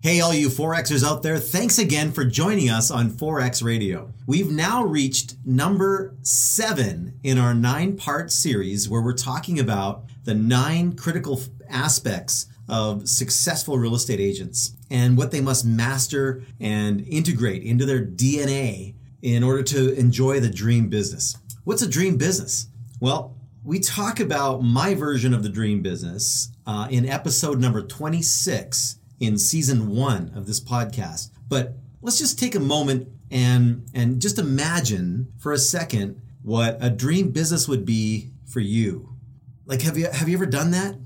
Hey, all you Forexers out there, thanks again for joining us on Forex Radio. We've now reached number seven in our nine part series where we're talking about the nine critical aspects of successful real estate agents and what they must master and integrate into their DNA in order to enjoy the dream business. What's a dream business? Well, we talk about my version of the dream business uh, in episode number 26 in season one of this podcast. But let's just take a moment and and just imagine for a second what a dream business would be for you. Like have you have you ever done that?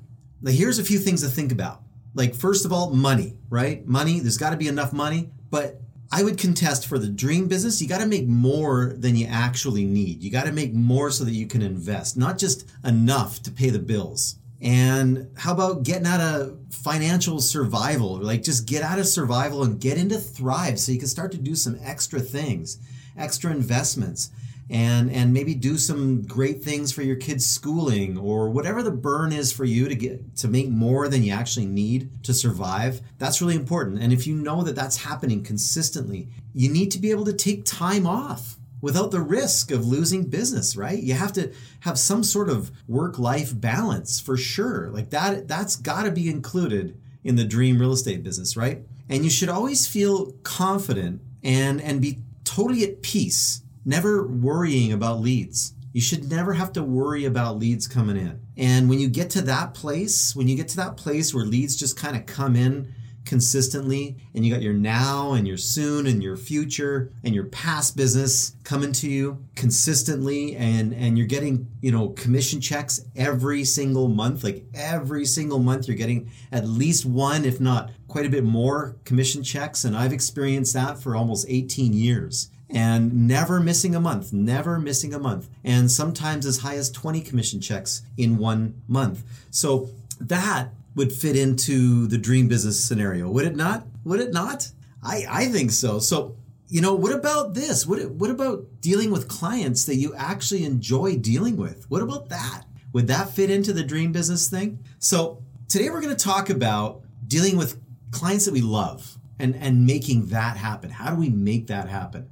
Like here's a few things to think about. Like first of all, money, right? Money, there's got to be enough money, but I would contest for the dream business, you got to make more than you actually need. You got to make more so that you can invest, not just enough to pay the bills. And how about getting out of financial survival? Like just get out of survival and get into thrive so you can start to do some extra things, extra investments and and maybe do some great things for your kids schooling or whatever the burn is for you to get to make more than you actually need to survive. That's really important. And if you know that that's happening consistently you need to be able to take time off without the risk of losing business, right? You have to have some sort of work-life balance for sure. Like that that's got to be included in the dream real estate business, right? And you should always feel confident and and be totally at peace, never worrying about leads. You should never have to worry about leads coming in. And when you get to that place, when you get to that place where leads just kind of come in consistently and you got your now and your soon and your future and your past business coming to you consistently and and you're getting you know commission checks every single month like every single month you're getting at least one if not quite a bit more commission checks and I've experienced that for almost 18 years and never missing a month, never missing a month, and sometimes as high as 20 commission checks in one month. So that would fit into the dream business scenario, would it not? Would it not? I, I think so. So, you know, what about this? What, what about dealing with clients that you actually enjoy dealing with? What about that? Would that fit into the dream business thing? So, today we're going to talk about dealing with clients that we love and, and making that happen. How do we make that happen?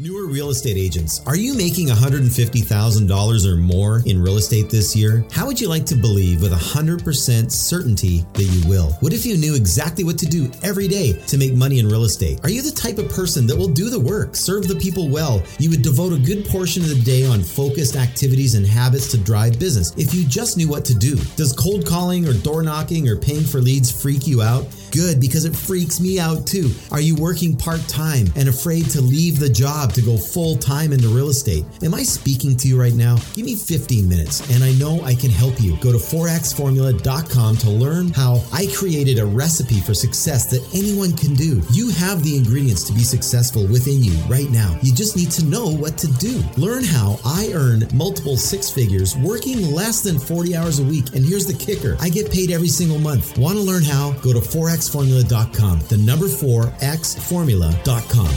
Newer real estate agents, are you making $150,000 or more in real estate this year? How would you like to believe with 100% certainty that you will? What if you knew exactly what to do every day to make money in real estate? Are you the type of person that will do the work, serve the people well? You would devote a good portion of the day on focused activities and habits to drive business if you just knew what to do. Does cold calling or door knocking or paying for leads freak you out? Good, because it freaks me out too. Are you working part time and afraid to leave the job? to go full time into real estate. Am I speaking to you right now? Give me 15 minutes and I know I can help you. Go to forexformula.com to learn how I created a recipe for success that anyone can do. You have the ingredients to be successful within you right now. You just need to know what to do. Learn how I earn multiple six figures working less than 40 hours a week. And here's the kicker I get paid every single month. Want to learn how? Go to forexformula.com. The number 4xformula.com.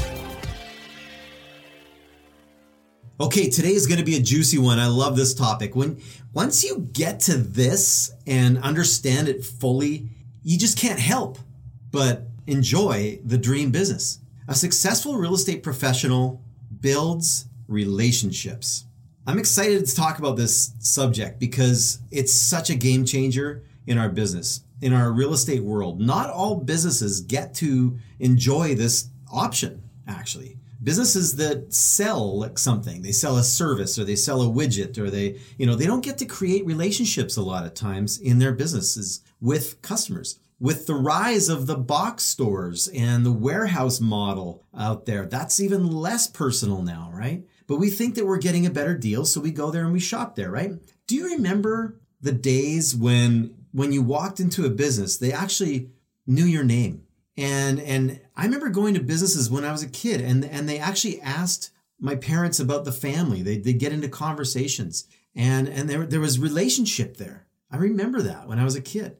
Okay, today is going to be a juicy one. I love this topic. When once you get to this and understand it fully, you just can't help but enjoy the dream business. A successful real estate professional builds relationships. I'm excited to talk about this subject because it's such a game changer in our business, in our real estate world. Not all businesses get to enjoy this option, actually. Businesses that sell like something they sell a service or they sell a widget or they you know they don't get to create relationships a lot of times in their businesses with customers. With the rise of the box stores and the warehouse model out there that's even less personal now right? But we think that we're getting a better deal so we go there and we shop there right? Do you remember the days when when you walked into a business they actually knew your name and and I remember going to businesses when I was a kid, and and they actually asked my parents about the family. They they get into conversations, and and there there was relationship there. I remember that when I was a kid,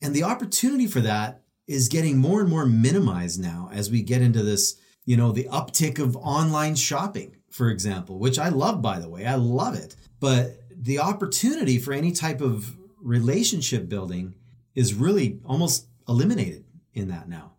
and the opportunity for that is getting more and more minimized now as we get into this. You know, the uptick of online shopping, for example, which I love, by the way. I love it. But the opportunity for any type of relationship building is really almost eliminated in that now.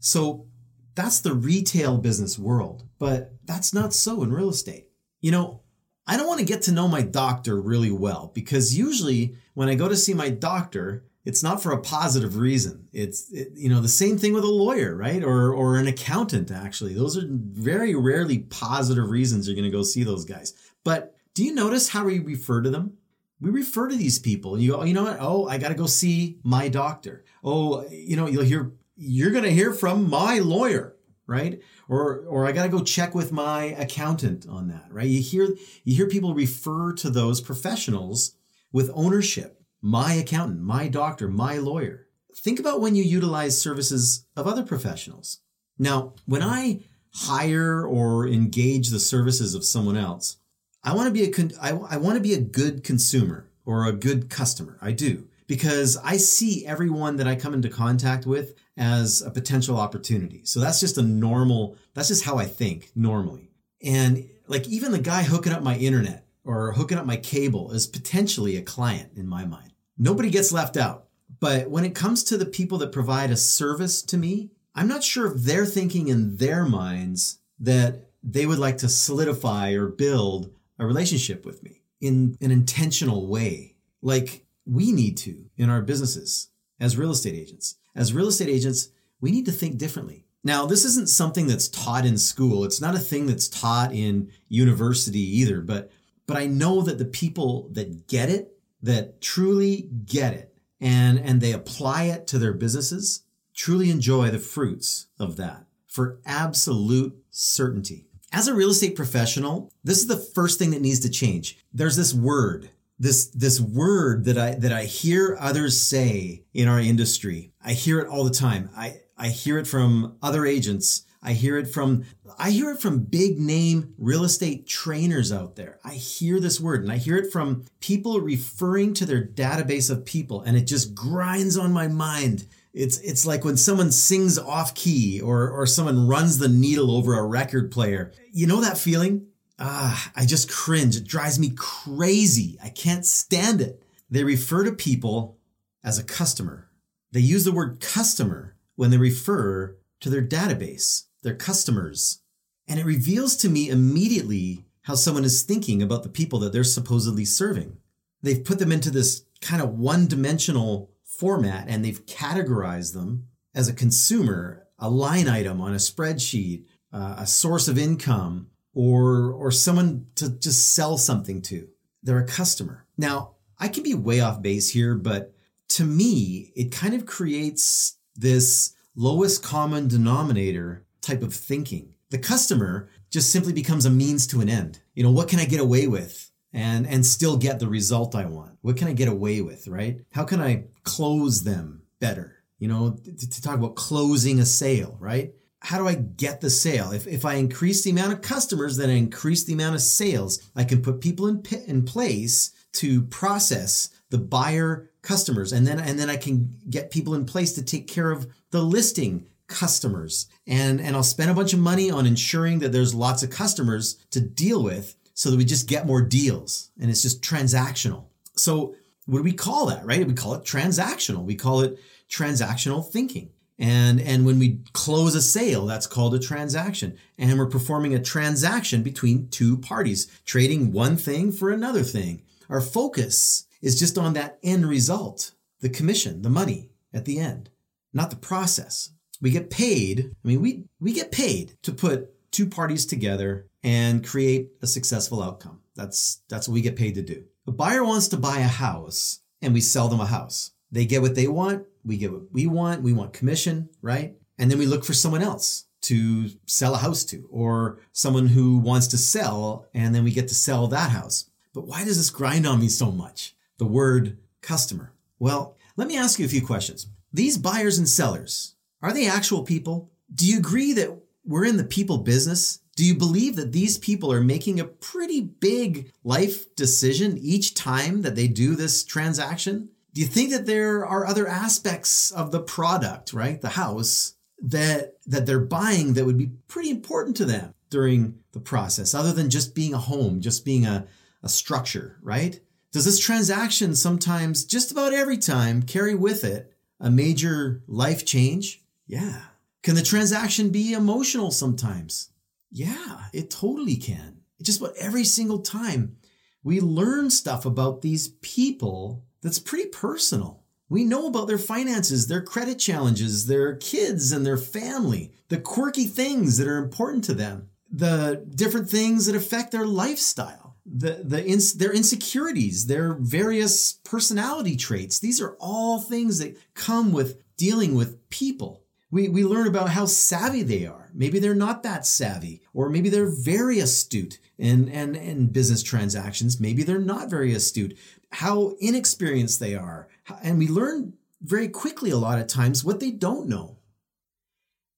So that's the retail business world, but that's not so in real estate. You know, I don't want to get to know my doctor really well because usually when I go to see my doctor, it's not for a positive reason. It's it, you know the same thing with a lawyer, right? Or or an accountant actually. Those are very rarely positive reasons you're going to go see those guys. But do you notice how we refer to them? We refer to these people. You go, oh, you know what? Oh, I got to go see my doctor. Oh, you know, you'll hear you're going to hear from my lawyer, right? Or or I got to go check with my accountant on that, right? You hear you hear people refer to those professionals with ownership my accountant, my doctor, my lawyer. Think about when you utilize services of other professionals. Now, when I hire or engage the services of someone else, I want to be a con- I, I want to be a good consumer or a good customer. I do because I see everyone that I come into contact with as a potential opportunity. So that's just a normal, that's just how I think normally. And like even the guy hooking up my internet or hooking up my cable is potentially a client in my mind. Nobody gets left out. But when it comes to the people that provide a service to me, I'm not sure if they're thinking in their minds that they would like to solidify or build a relationship with me in an intentional way, like we need to in our businesses as real estate agents. As real estate agents, we need to think differently. Now, this isn't something that's taught in school. It's not a thing that's taught in university either, but but I know that the people that get it that truly get it and, and they apply it to their businesses truly enjoy the fruits of that for absolute certainty. As a real estate professional, this is the first thing that needs to change. There's this word, this this word that I that I hear others say in our industry. I hear it all the time. I I hear it from other agents. I hear it from I hear it from big name real estate trainers out there. I hear this word and I hear it from people referring to their database of people and it just grinds on my mind. It's it's like when someone sings off key or or someone runs the needle over a record player. You know that feeling? Ah, I just cringe. It drives me crazy. I can't stand it. They refer to people as a customer. They use the word customer when they refer to their database their customers. And it reveals to me immediately how someone is thinking about the people that they're supposedly serving. They've put them into this kind of one dimensional format and they've categorized them as a consumer, a line item on a spreadsheet, uh, a source of income, or, or someone to just sell something to. They're a customer. Now, I can be way off base here, but to me, it kind of creates this lowest common denominator type of thinking. The customer just simply becomes a means to an end. You know, what can I get away with? And, and still get the result I want. What can I get away with, right? How can I close them better? You know, to, to talk about closing a sale, right? how do I get the sale? If, if I increase the amount of customers, then I increase the amount of sales. I can put people in, in place to process the buyer customers. And then, and then I can get people in place to take care of the listing customers and and I'll spend a bunch of money on ensuring that there's lots of customers to deal with so that we just get more deals and it's just transactional. So what do we call that, right? We call it transactional. We call it transactional thinking. And and when we close a sale, that's called a transaction. And we're performing a transaction between two parties, trading one thing for another thing. Our focus is just on that end result, the commission, the money at the end, not the process we get paid. I mean, we, we get paid to put two parties together and create a successful outcome. That's, that's what we get paid to do. A buyer wants to buy a house and we sell them a house. They get what they want. We get what we want. We want commission, right? And then we look for someone else to sell a house to or someone who wants to sell and then we get to sell that house. But why does this grind on me so much? The word customer. Well, let me ask you a few questions. These buyers and sellers, are they actual people? Do you agree that we're in the people business? Do you believe that these people are making a pretty big life decision each time that they do this transaction? Do you think that there are other aspects of the product, right? The house that that they're buying that would be pretty important to them during the process other than just being a home, just being a, a structure, right? Does this transaction sometimes just about every time carry with it a major life change? Yeah. Can the transaction be emotional sometimes? Yeah, it totally can. Just about every single time we learn stuff about these people that's pretty personal. We know about their finances, their credit challenges, their kids and their family, the quirky things that are important to them, the different things that affect their lifestyle, the, the ins- their insecurities, their various personality traits. These are all things that come with dealing with people. We, we learn about how savvy they are. Maybe they're not that savvy, or maybe they're very astute in, in, in business transactions. Maybe they're not very astute. How inexperienced they are. And we learn very quickly a lot of times what they don't know.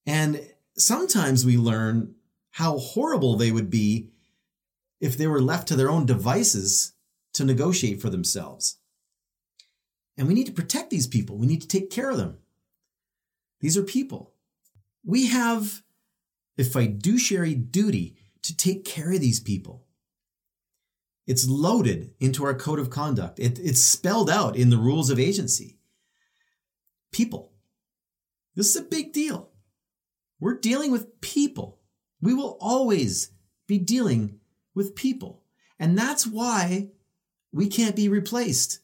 And sometimes we learn how horrible they would be if they were left to their own devices to negotiate for themselves. And we need to protect these people. We need to take care of them. These are people. We have a fiduciary duty to take care of these people. It's loaded into our code of conduct. It, it's spelled out in the rules of agency. People. This is a big deal. We're dealing with people. We will always be dealing with people. And that's why we can't be replaced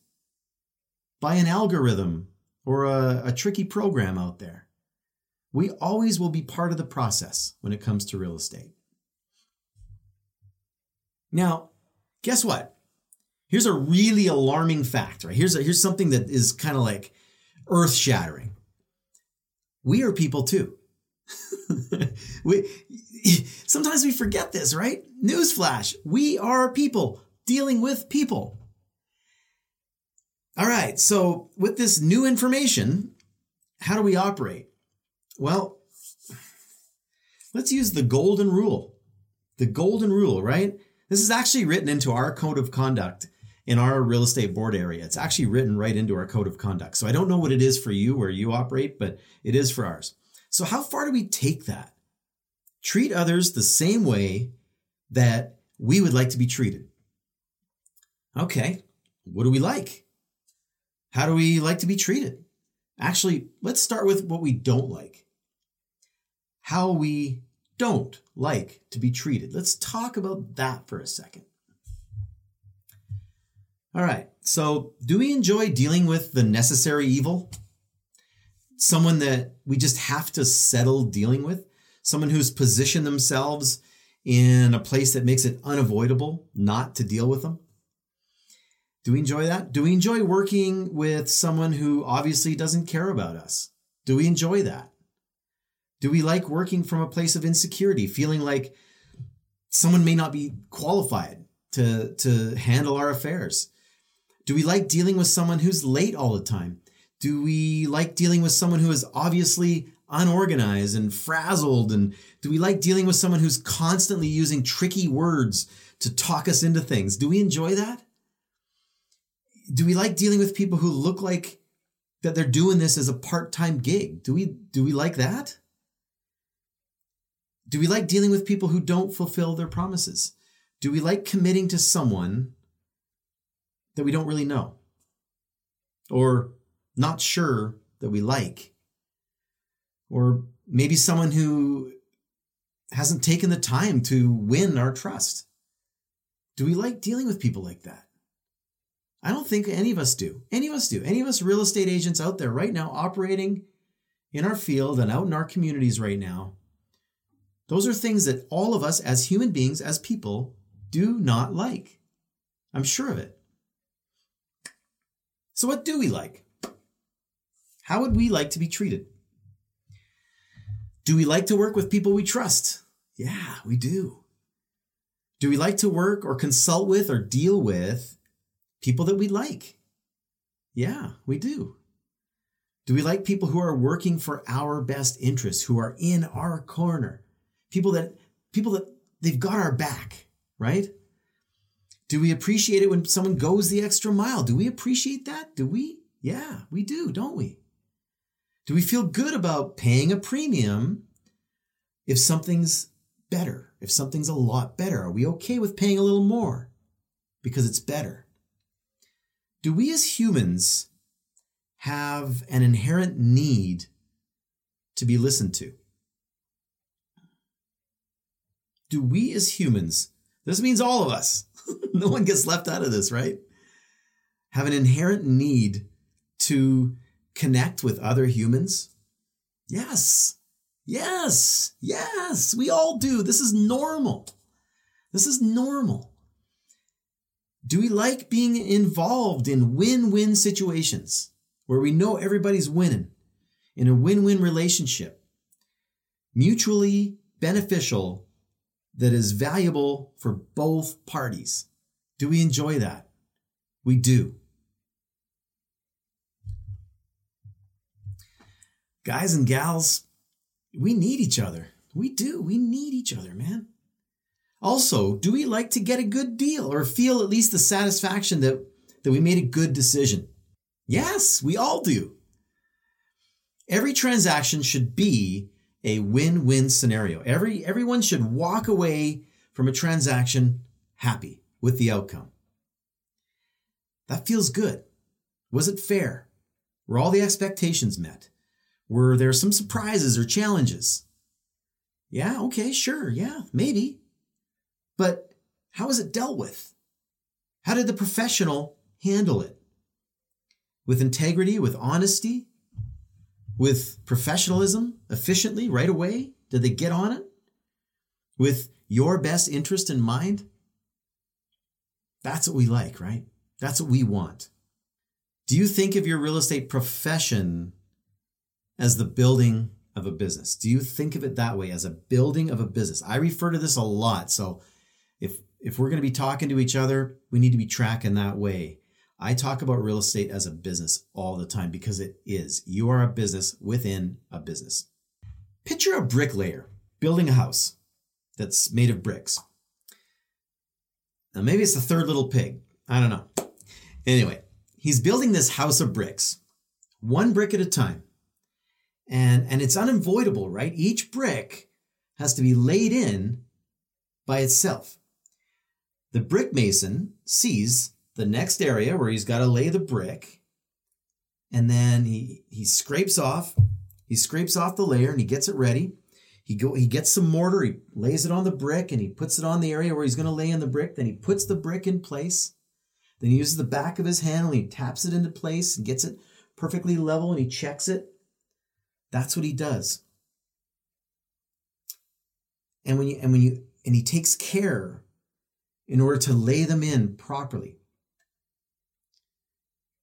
by an algorithm or a, a tricky program out there. We always will be part of the process when it comes to real estate. Now, guess what? Here's a really alarming fact, right? Here's, a, here's something that is kind of like earth shattering. We are people too. we, sometimes we forget this, right? Newsflash we are people dealing with people. All right, so with this new information, how do we operate? Well, let's use the golden rule. The golden rule, right? This is actually written into our code of conduct in our real estate board area. It's actually written right into our code of conduct. So I don't know what it is for you where you operate, but it is for ours. So, how far do we take that? Treat others the same way that we would like to be treated. Okay, what do we like? How do we like to be treated? Actually, let's start with what we don't like how we don't like to be treated. Let's talk about that for a second. All right, so do we enjoy dealing with the necessary evil? Someone that we just have to settle dealing with? Someone who's positioned themselves in a place that makes it unavoidable not to deal with them? Do we enjoy that? Do we enjoy working with someone who obviously doesn't care about us? Do we enjoy that? Do we like working from a place of insecurity, feeling like someone may not be qualified to, to handle our affairs? Do we like dealing with someone who's late all the time? Do we like dealing with someone who is obviously unorganized and frazzled? And do we like dealing with someone who's constantly using tricky words to talk us into things? Do we enjoy that? Do we like dealing with people who look like that they're doing this as a part-time gig? Do we do we like that? Do we like dealing with people who don't fulfill their promises? Do we like committing to someone that we don't really know or not sure that we like? Or maybe someone who hasn't taken the time to win our trust? Do we like dealing with people like that? I don't think any of us do. Any of us do. Any of us real estate agents out there right now operating in our field and out in our communities right now those are things that all of us as human beings, as people, do not like. I'm sure of it. So, what do we like? How would we like to be treated? Do we like to work with people we trust? Yeah, we do. Do we like to work or consult with or deal with people that we like? Yeah, we do. Do we like people who are working for our best interests, who are in our corner? People that people that they've got our back, right? Do we appreciate it when someone goes the extra mile? Do we appreciate that? Do we? Yeah, we do, don't we? Do we feel good about paying a premium if something's better, if something's a lot better? Are we okay with paying a little more because it's better? Do we as humans have an inherent need to be listened to? Do we as humans, this means all of us, no one gets left out of this, right? Have an inherent need to connect with other humans? Yes. Yes. Yes. We all do. This is normal. This is normal. Do we like being involved in win win situations where we know everybody's winning in a win win relationship, mutually beneficial, that is valuable for both parties? Do we enjoy that? We do. Guys and gals, we need each other. We do. We need each other, man. Also, do we like to get a good deal or feel at least the satisfaction that, that we made a good decision? Yes, we all do. Every transaction should be a win-win scenario. Every everyone should walk away from a transaction happy with the outcome. That feels good. Was it fair? Were all the expectations met? Were there some surprises or challenges? Yeah, okay, sure, yeah, maybe. But how was it dealt with? How did the professional handle it? With integrity, with honesty, with professionalism, efficiently, right away? Did they get on it? With your best interest in mind? That's what we like, right? That's what we want. Do you think of your real estate profession as the building of a business? Do you think of it that way as a building of a business? I refer to this a lot. So if if we're going to be talking to each other, we need to be tracking that way. I talk about real estate as a business all the time because it is. You are a business within a business. Picture a bricklayer building a house that's made of bricks. Now, maybe it's the third little pig. I don't know. Anyway, he's building this house of bricks, one brick at a time. And, and it's unavoidable, right? Each brick has to be laid in by itself. The brick mason sees the next area where he's got to lay the brick, and then he he scrapes off he scrapes off the layer and he gets it ready. He go he gets some mortar, he lays it on the brick, and he puts it on the area where he's going to lay in the brick. Then he puts the brick in place. Then he uses the back of his hand and he taps it into place and gets it perfectly level and he checks it. That's what he does. And when you and when you and he takes care in order to lay them in properly.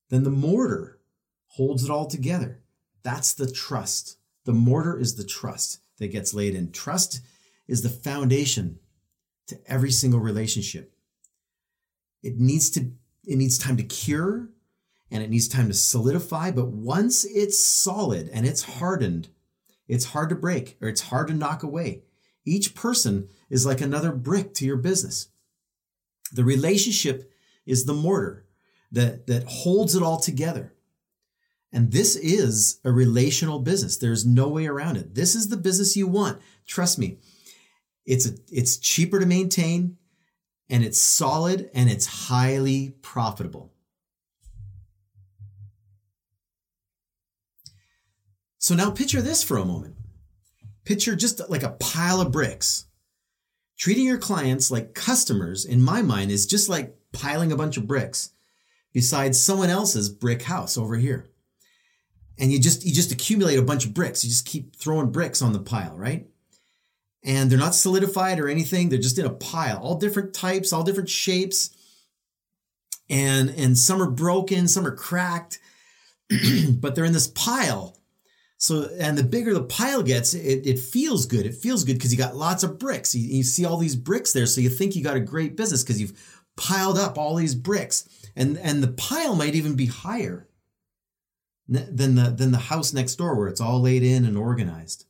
Then the mortar holds it all together. That's the trust. The mortar is the trust that gets laid in. Trust is the foundation to every single relationship. It needs to it needs time to cure and it needs time to solidify, but once it's solid and it's hardened, it's hard to break or it's hard to knock away. Each person is like another brick to your business. The relationship is the mortar that, that holds it all together. And this is a relational business. There's no way around it. This is the business you want. Trust me. It's a, it's cheaper to maintain and it's solid and it's highly profitable. So now picture this for a moment. Picture just like a pile of bricks. Treating your clients like customers, in my mind, is just like piling a bunch of bricks beside someone else's brick house over here. And you just you just accumulate a bunch of bricks. You just keep throwing bricks on the pile, right? And they're not solidified or anything. They're just in a pile, all different types, all different shapes. And and some are broken, some are cracked, but they're in this pile so, and the bigger the pile gets, it, it feels good. It feels good because you got lots of bricks. You, you see all these bricks there. So you think you got a great business because you've piled up all these bricks. And, and the pile might even be higher than the, than the house next door where it's all laid in and organized.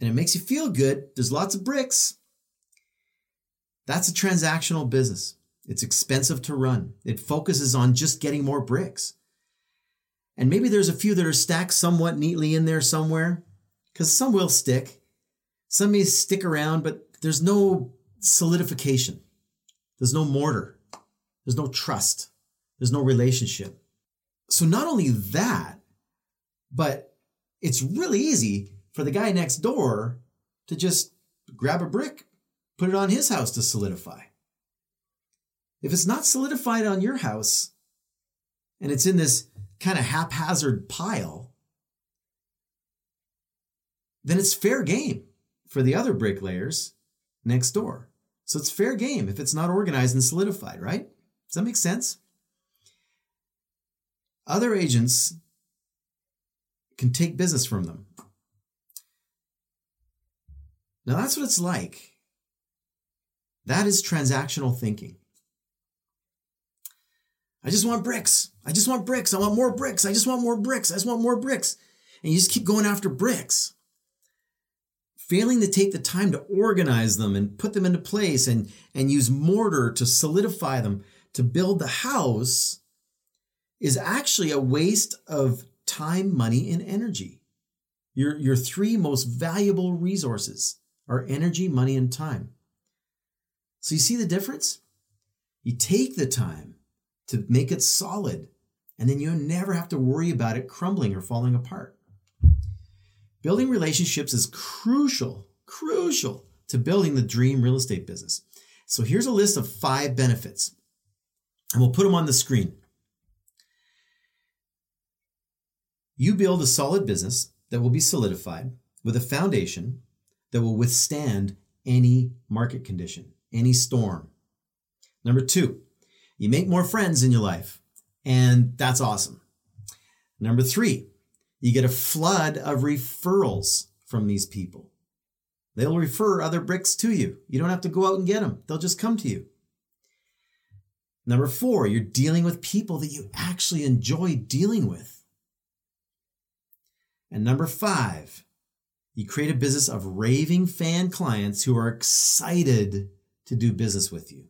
And it makes you feel good. There's lots of bricks. That's a transactional business. It's expensive to run. It focuses on just getting more bricks. And maybe there's a few that are stacked somewhat neatly in there somewhere, because some will stick. Some may stick around, but there's no solidification. There's no mortar. There's no trust. There's no relationship. So, not only that, but it's really easy for the guy next door to just grab a brick, put it on his house to solidify. If it's not solidified on your house and it's in this kind of haphazard pile, then it's fair game for the other bricklayers next door. So it's fair game if it's not organized and solidified, right? Does that make sense? Other agents can take business from them. Now that's what it's like. That is transactional thinking. I just want bricks. I just want bricks. I want more bricks. I just want more bricks. I just want more bricks. And you just keep going after bricks failing to take the time to organize them and put them into place and, and use mortar to solidify them to build the house is actually a waste of time, money, and energy. Your, your three most valuable resources are energy, money, and time. So you see the difference? You take the time to make it solid, and then you never have to worry about it crumbling or falling apart. Building relationships is crucial, crucial to building the dream real estate business. So here's a list of five benefits, and we'll put them on the screen. You build a solid business that will be solidified with a foundation that will withstand any market condition, any storm. Number two, you make more friends in your life, and that's awesome. Number three, you get a flood of referrals from these people. They'll refer other bricks to you. You don't have to go out and get them, they'll just come to you. Number four, you're dealing with people that you actually enjoy dealing with. And number five, you create a business of raving fan clients who are excited to do business with you.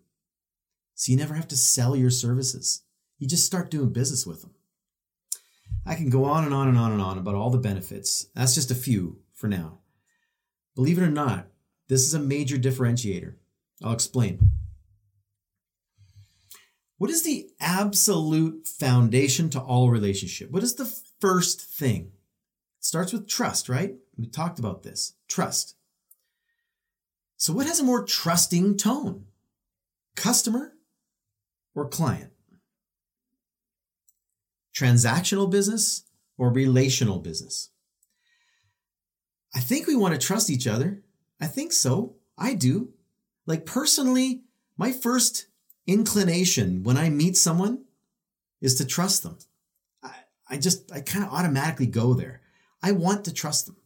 So you never have to sell your services. You just start doing business with them. I can go on and on and on and on about all the benefits. That's just a few for now. Believe it or not, this is a major differentiator. I'll explain. What is the absolute foundation to all relationship? What is the first thing? It starts with trust, right? We talked about this. Trust. So what has a more trusting tone? Customer or client? Transactional business or relational business? I think we want to trust each other. I think so. I do. Like personally, my first inclination when I meet someone is to trust them. I, I just, I kind of automatically go there. I want to trust them.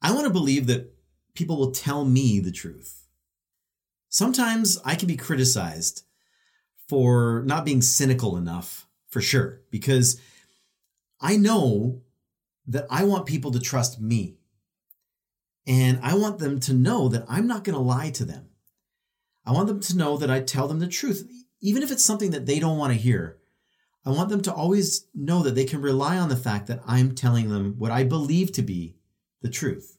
I want to believe that people will tell me the truth. Sometimes I can be criticized for not being cynical enough for sure, because I know that I want people to trust me. And I want them to know that I'm not going to lie to them. I want them to know that I tell them the truth, even if it's something that they don't want to hear. I want them to always know that they can rely on the fact that I'm telling them what I believe to be the truth.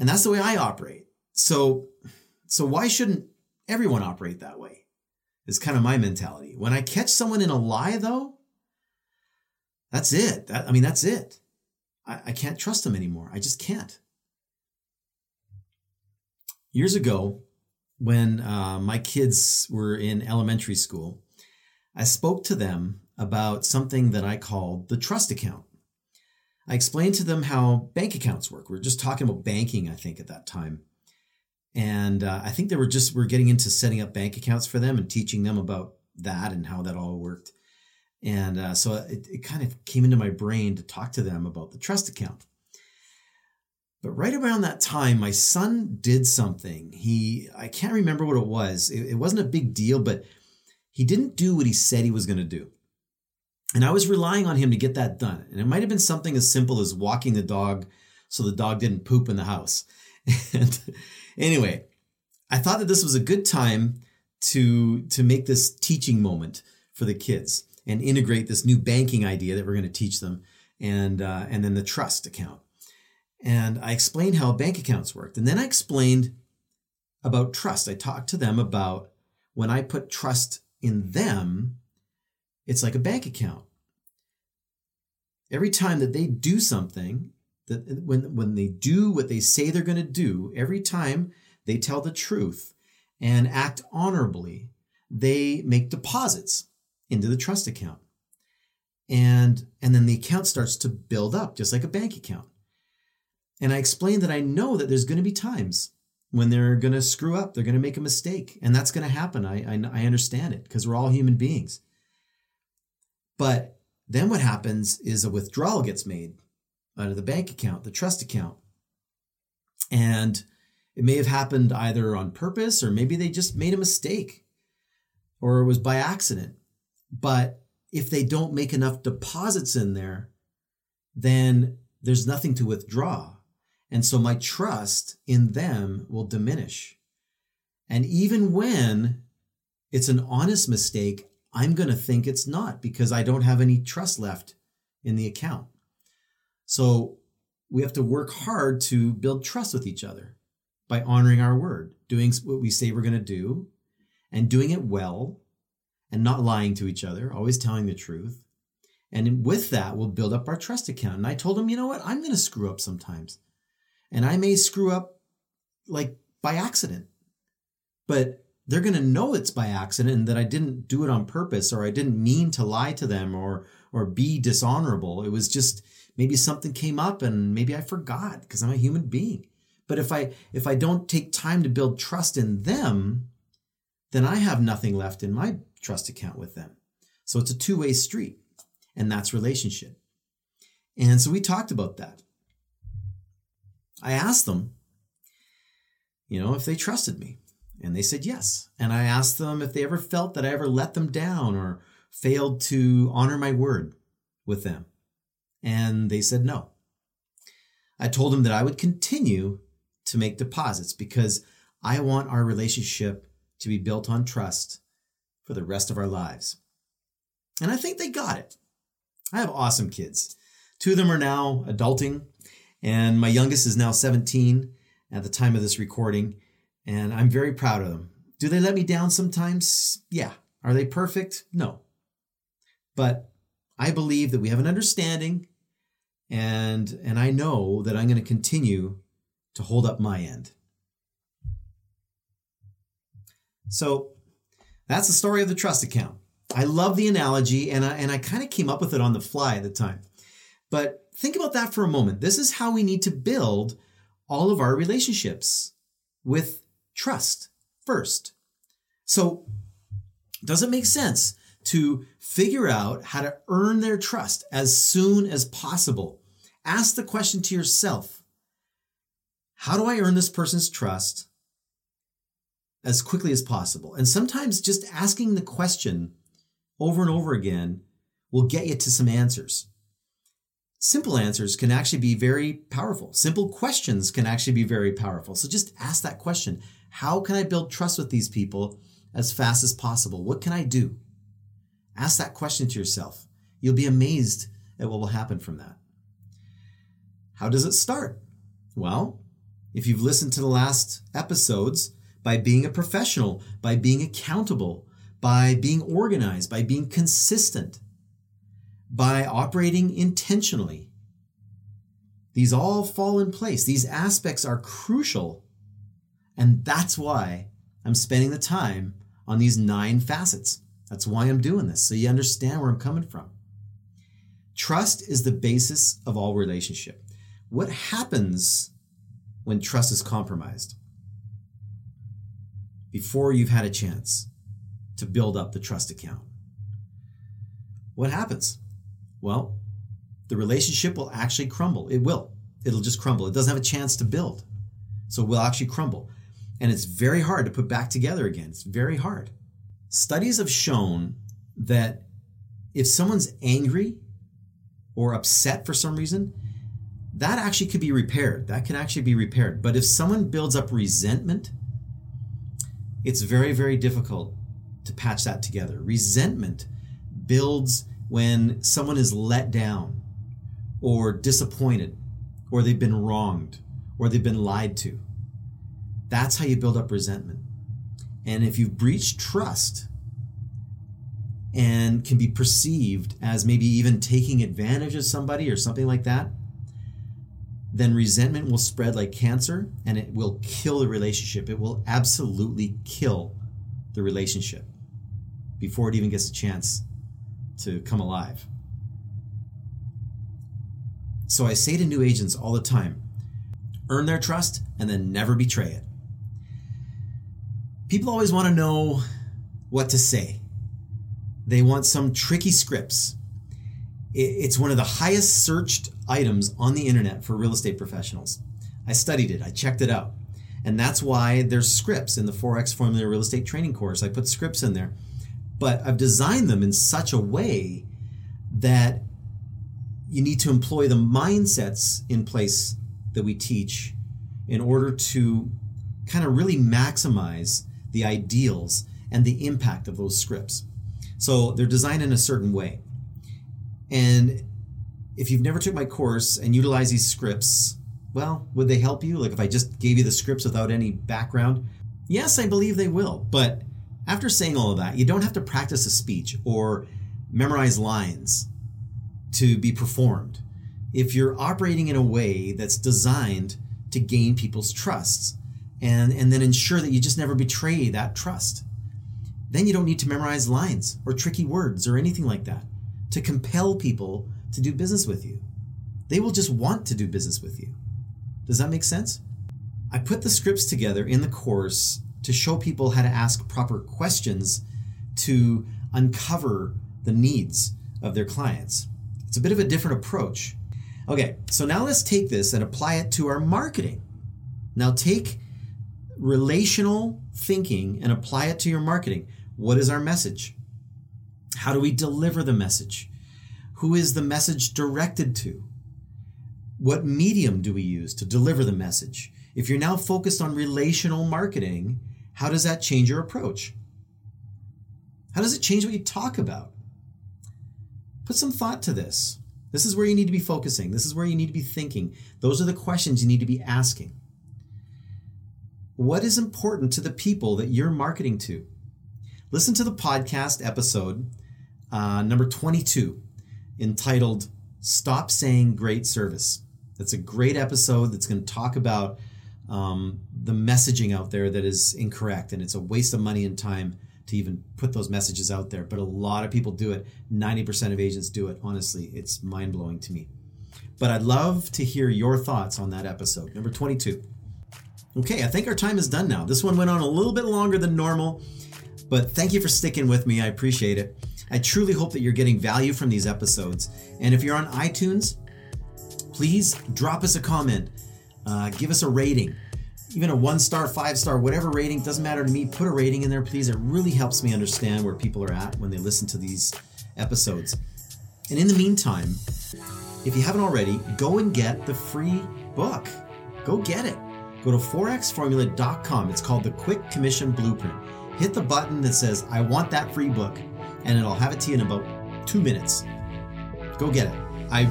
And that's the way I operate. So, so why shouldn't everyone operate that way? Is kind of my mentality. When I catch someone in a lie, though, that's it. That, I mean, that's it. I, I can't trust them anymore. I just can't. Years ago, when uh, my kids were in elementary school, I spoke to them about something that I called the trust account. I explained to them how bank accounts work. We are just talking about banking, I think, at that time and uh, I think they were just we're getting into setting up bank accounts for them and teaching them about that and how that all worked. And uh, so it, it kind of came into my brain to talk to them about the trust account. But right around that time, my son did something. He, I can't remember what it was. It, it wasn't a big deal, but he didn't do what he said he was going to do. And I was relying on him to get that done. And it might have been something as simple as walking the dog so the dog didn't poop in the house. And Anyway, I thought that this was a good time to to make this teaching moment for the kids and integrate this new banking idea that we're going to teach them and uh, and then the trust account. And I explained how bank accounts worked, and then I explained about trust. I talked to them about when I put trust in them, it's like a bank account. Every time that they do something, that when when they do what they say they're going to do, every time they tell the truth and act honorably, they make deposits into the trust account. And and then the account starts to build up just like a bank account. And I explained that I know that there's going to be times when they're going to screw up, they're going to make a mistake, and that's going to happen. I, I, I understand it because we're all human beings. But then what happens is a withdrawal gets made out of the bank account, the trust account. And it may have happened either on purpose or maybe they just made a mistake or it was by accident. But if they don't make enough deposits in there, then there's nothing to withdraw. And so my trust in them will diminish. And even when it's an honest mistake, I'm going to think it's not because I don't have any trust left in the account. So we have to work hard to build trust with each other by honoring our word, doing what we say we're going to do, and doing it well, and not lying to each other, always telling the truth. And with that, we'll build up our trust account. And I told him, you know what? I'm going to screw up sometimes. And I may screw up like by accident, but they're going to know it's by accident and that I didn't do it on purpose or I didn't mean to lie to them or or be dishonorable. It was just maybe something came up and maybe I forgot because I'm a human being. But if I if I don't take time to build trust in them, then I have nothing left in my trust account with them. So it's a two-way street and that's relationship. And so we talked about that. I asked them, you know, if they trusted me. And they said yes. And I asked them if they ever felt that I ever let them down or failed to honor my word with them. And they said no. I told them that I would continue to make deposits because I want our relationship to be built on trust for the rest of our lives. And I think they got it. I have awesome kids. Two of them are now adulting, and my youngest is now 17 at the time of this recording, and I'm very proud of them. Do they let me down sometimes? Yeah. Are they perfect? No. But I believe that we have an understanding and and I know that I'm going to continue to hold up my end. So that's the story of the trust account. I love the analogy and I, and I kind of came up with it on the fly at the time. But think about that for a moment. This is how we need to build all of our relationships with trust first. So, does it make sense to figure out how to earn their trust as soon as possible? Ask the question to yourself How do I earn this person's trust as quickly as possible? And sometimes just asking the question over and over again will get you to some answers simple answers can actually be very powerful. Simple questions can actually be very powerful. So just ask that question How can I build trust with these people as fast as possible? What can I do? Ask that question to yourself. You'll be amazed at what will happen from that. How does it start? Well, if you've listened to the last episodes, by being a professional, by being accountable, by being organized, by being consistent, by operating intentionally. These all fall in place. These aspects are crucial. And that's why I'm spending the time on these nine facets. That's why I'm doing this, so you understand where I'm coming from. Trust is the basis of all relationship. What happens when trust is compromised? Before you've had a chance to build up the trust account. What happens? well, the relationship will actually crumble. It will. It'll just crumble. It doesn't have a chance to build. So it will actually crumble. And it's very hard to put back together again. It's very hard. Studies have shown that if someone's angry or upset for some reason, that actually could be repaired. That can actually be repaired. But if someone builds up resentment, it's very, very difficult to patch that together. Resentment builds when someone is let down or disappointed or they've been wronged or they've been lied to. That's how you build up resentment. And if you've breached trust and can be perceived as maybe even taking advantage of somebody or something like that, then resentment will spread like cancer and it will kill the relationship. It will absolutely kill the relationship before it even gets a chance to come alive. So I say to new agents all the time earn their trust and then never betray it. People always want to know what to say, they want some tricky scripts. It's one of the highest searched items on the internet for real estate professionals. I studied it, I checked it out. And that's why there's scripts in the 4X Formula Real Estate Training course. I put scripts in there. But I've designed them in such a way that you need to employ the mindsets in place that we teach in order to kind of really maximize the ideals and the impact of those scripts. So they're designed in a certain way. And if you've never took my course and utilize these scripts, well, would they help you? Like if I just gave you the scripts without any background? Yes, I believe they will. But after saying all of that, you don't have to practice a speech or memorize lines to be performed. If you're operating in a way that's designed to gain people's trusts and, and then ensure that you just never betray that trust, then you don't need to memorize lines or tricky words or anything like that to compel people to do business with you. They will just want to do business with you. Does that make sense? I put the scripts together in the course to show people how to ask proper questions to uncover the needs of their clients. It's a bit of a different approach. Okay, so now let's take this and apply it to our marketing. Now take relational thinking and apply it to your marketing. What is our message? How do we deliver the message? Who is the message directed to? What medium do we use to deliver the message? If you're now focused on relational marketing, how does that change your approach? How does it change what you talk about? Put some thought to this. This is where you need to be focusing. This is where you need to be thinking. Those are the questions you need to be asking. What is important to the people that you're marketing to? Listen to the podcast episode uh, number 22 entitled Stop Saying Great Service. That's a great episode that's going to talk about um, the messaging out there that is incorrect and it's a waste of money and time to even put those messages out there. But a lot of people do it. 90% of agents do it. Honestly, it's mind blowing to me. But I'd love to hear your thoughts on that episode, number 22. Okay, I think our time is done now. This one went on a little bit longer than normal, but thank you for sticking with me. I appreciate it. I truly hope that you're getting value from these episodes. And if you're on iTunes, please drop us a comment, uh, give us a rating, even a one star, five star, whatever rating, doesn't matter to me. Put a rating in there, please. It really helps me understand where people are at when they listen to these episodes. And in the meantime, if you haven't already, go and get the free book. Go get it. Go to 4xformula.com. It's called the Quick Commission Blueprint. Hit the button that says, I want that free book and it'll have it to you in about two minutes. Go get it. I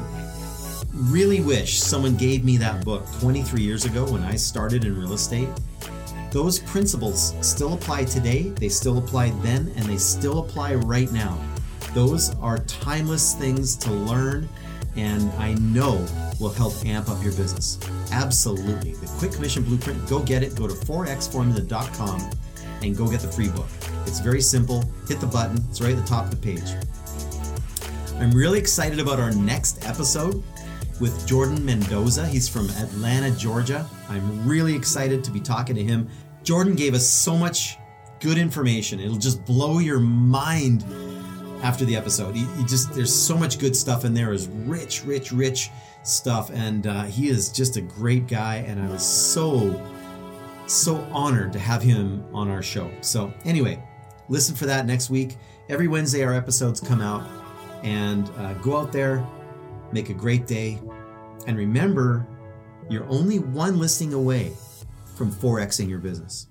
really wish someone gave me that book 23 years ago when I started in real estate. Those principles still apply today, they still applied then, and they still apply right now. Those are timeless things to learn and I know will help amp up your business. Absolutely. The Quick Commission Blueprint, go get it. Go to 4xformula.com and go get the free book. It's very simple. Hit the button, it's right at the top of the page. I'm really excited about our next episode with Jordan Mendoza. He's from Atlanta, Georgia. I'm really excited to be talking to him. Jordan gave us so much good information. It'll just blow your mind after the episode. He just there's so much good stuff in there. Is rich, rich, rich stuff, and uh, he is just a great guy. And I was so so honored to have him on our show. So anyway, listen for that next week. Every Wednesday, our episodes come out. And uh, go out there, make a great day, and remember, you're only one listing away from 4xing your business.